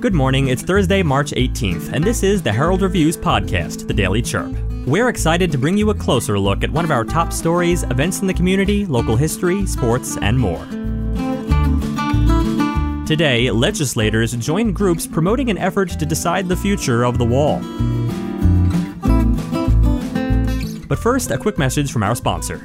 Good morning, it's Thursday, March 18th, and this is the Herald Review's podcast, The Daily Chirp. We're excited to bring you a closer look at one of our top stories, events in the community, local history, sports, and more. Today, legislators join groups promoting an effort to decide the future of the wall. But first, a quick message from our sponsor.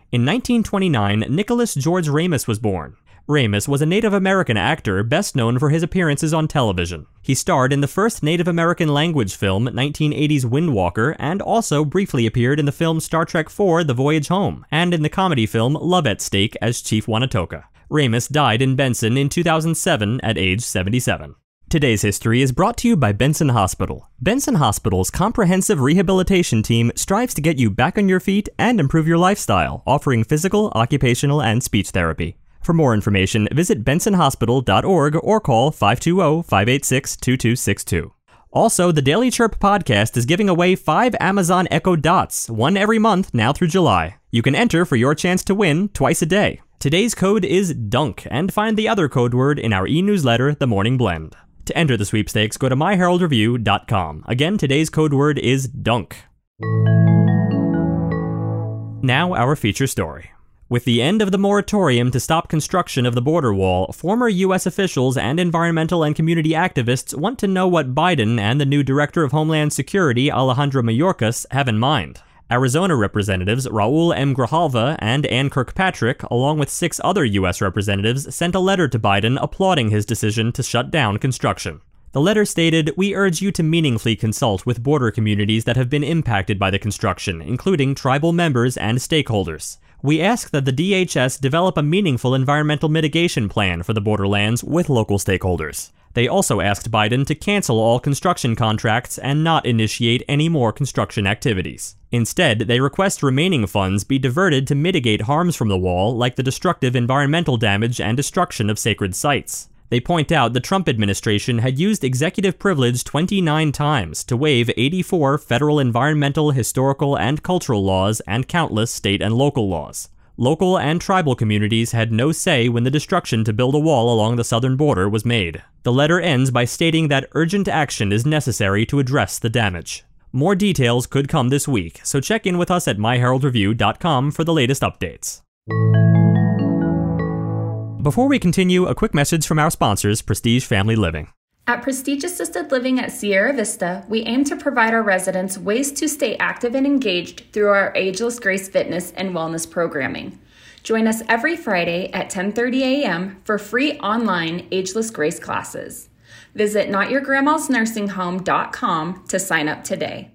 In 1929, Nicholas George Ramus was born. Ramus was a Native American actor best known for his appearances on television. He starred in the first Native American language film, 1980's Windwalker, and also briefly appeared in the film Star Trek IV The Voyage Home, and in the comedy film Love at Stake as Chief Wanatoka. Ramus died in Benson in 2007 at age 77. Today's history is brought to you by Benson Hospital. Benson Hospital's comprehensive rehabilitation team strives to get you back on your feet and improve your lifestyle, offering physical, occupational, and speech therapy. For more information, visit bensonhospital.org or call 520 586 2262. Also, the Daily Chirp podcast is giving away five Amazon Echo Dots, one every month now through July. You can enter for your chance to win twice a day. Today's code is DUNK, and find the other code word in our e newsletter, The Morning Blend. To enter the sweepstakes, go to myheraldreview.com. Again, today's code word is DUNK. Now, our feature story. With the end of the moratorium to stop construction of the border wall, former U.S. officials and environmental and community activists want to know what Biden and the new Director of Homeland Security, Alejandro Mayorkas, have in mind. Arizona representatives Raul M. Grijalva and Ann Kirkpatrick, along with six other U.S. representatives, sent a letter to Biden applauding his decision to shut down construction. The letter stated, We urge you to meaningfully consult with border communities that have been impacted by the construction, including tribal members and stakeholders. We ask that the DHS develop a meaningful environmental mitigation plan for the borderlands with local stakeholders. They also asked Biden to cancel all construction contracts and not initiate any more construction activities. Instead, they request remaining funds be diverted to mitigate harms from the wall, like the destructive environmental damage and destruction of sacred sites. They point out the Trump administration had used executive privilege 29 times to waive 84 federal environmental, historical, and cultural laws and countless state and local laws. Local and tribal communities had no say when the destruction to build a wall along the southern border was made. The letter ends by stating that urgent action is necessary to address the damage. More details could come this week, so check in with us at myheraldreview.com for the latest updates. Before we continue, a quick message from our sponsors, Prestige Family Living. At Prestige Assisted Living at Sierra Vista, we aim to provide our residents ways to stay active and engaged through our Ageless Grace fitness and wellness programming. Join us every Friday at 10:30 a.m. for free online Ageless Grace classes. Visit notyourgrandmasnursing.home.com to sign up today.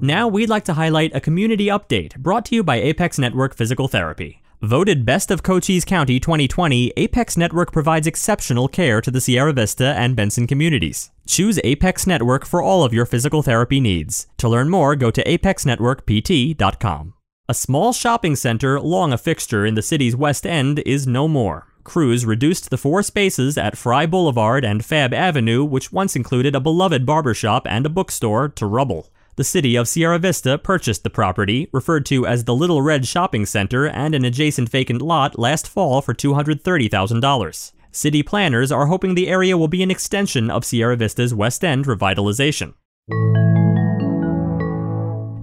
Now we'd like to highlight a community update brought to you by Apex Network Physical Therapy. Voted Best of Cochise County 2020, Apex Network provides exceptional care to the Sierra Vista and Benson communities. Choose Apex Network for all of your physical therapy needs. To learn more, go to apexnetworkpt.com. A small shopping center, long a fixture in the city's West End, is no more. Crews reduced the four spaces at Fry Boulevard and Fab Avenue, which once included a beloved barbershop and a bookstore, to rubble. The city of Sierra Vista purchased the property, referred to as the Little Red Shopping Center, and an adjacent vacant lot last fall for $230,000. City planners are hoping the area will be an extension of Sierra Vista's West End revitalization.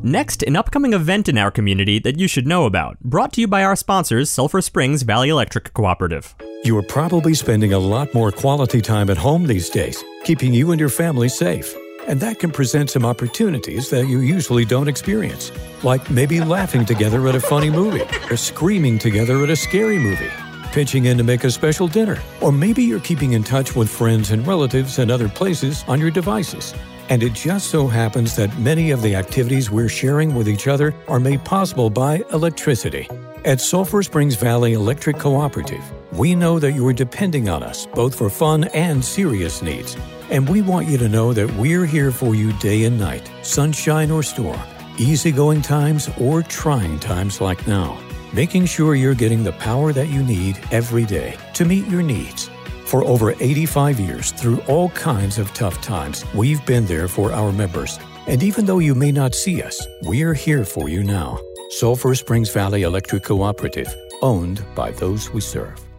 Next, an upcoming event in our community that you should know about, brought to you by our sponsors, Sulphur Springs Valley Electric Cooperative. You are probably spending a lot more quality time at home these days, keeping you and your family safe. And that can present some opportunities that you usually don't experience, like maybe laughing together at a funny movie, or screaming together at a scary movie, pitching in to make a special dinner, or maybe you're keeping in touch with friends and relatives and other places on your devices. And it just so happens that many of the activities we're sharing with each other are made possible by electricity. At Sulphur Springs Valley Electric Cooperative, we know that you are depending on us both for fun and serious needs. And we want you to know that we're here for you day and night, sunshine or storm, easygoing times or trying times like now, making sure you're getting the power that you need every day to meet your needs. For over 85 years, through all kinds of tough times, we've been there for our members. And even though you may not see us, we're here for you now. Sulphur Springs Valley Electric Cooperative, owned by those we serve.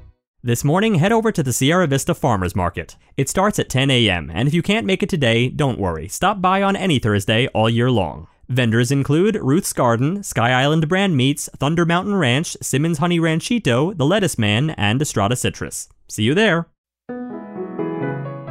This morning, head over to the Sierra Vista Farmers Market. It starts at 10 a.m., and if you can't make it today, don't worry. Stop by on any Thursday all year long. Vendors include Ruth's Garden, Sky Island Brand Meats, Thunder Mountain Ranch, Simmons Honey Ranchito, The Lettuce Man, and Estrada Citrus. See you there!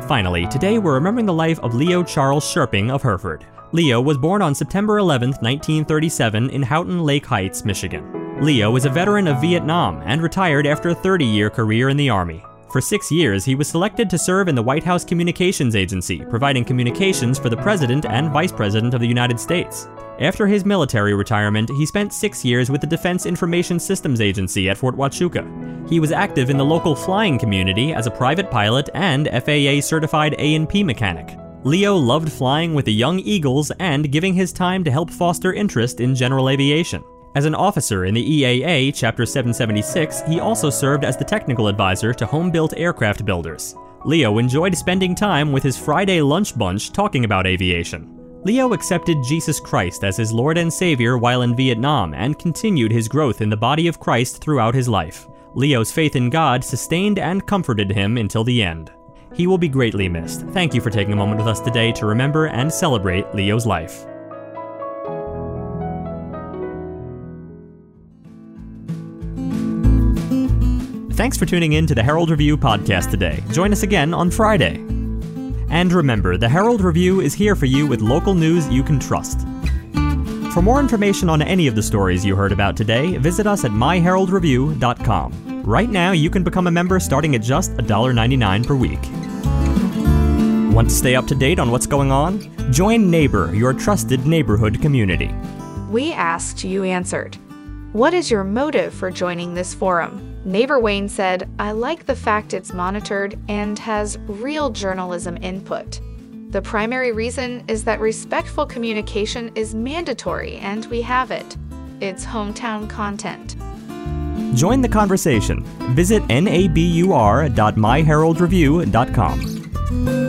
Finally, today we're remembering the life of Leo Charles Sherping of Hereford. Leo was born on September 11, 1937, in Houghton Lake Heights, Michigan. Leo is a veteran of Vietnam and retired after a 30 year career in the Army. For six years, he was selected to serve in the White House Communications Agency, providing communications for the President and Vice President of the United States. After his military retirement, he spent six years with the Defense Information Systems Agency at Fort Huachuca. He was active in the local flying community as a private pilot and FAA certified A&P mechanic. Leo loved flying with the Young Eagles and giving his time to help foster interest in general aviation. As an officer in the EAA Chapter 776, he also served as the technical advisor to home built aircraft builders. Leo enjoyed spending time with his Friday lunch bunch talking about aviation. Leo accepted Jesus Christ as his Lord and Savior while in Vietnam and continued his growth in the body of Christ throughout his life. Leo's faith in God sustained and comforted him until the end. He will be greatly missed. Thank you for taking a moment with us today to remember and celebrate Leo's life. Thanks for tuning in to the Herald Review podcast today. Join us again on Friday. And remember, the Herald Review is here for you with local news you can trust. For more information on any of the stories you heard about today, visit us at myheraldreview.com. Right now, you can become a member starting at just $1.99 per week. Want to stay up to date on what's going on? Join Nabur, your trusted neighborhood community. We asked, you answered. What is your motive for joining this forum? Neighbor Wayne said, I like the fact it's monitored and has real journalism input. The primary reason is that respectful communication is mandatory and we have it. It's hometown content. Join the conversation. Visit nabur.myheraldreview.com.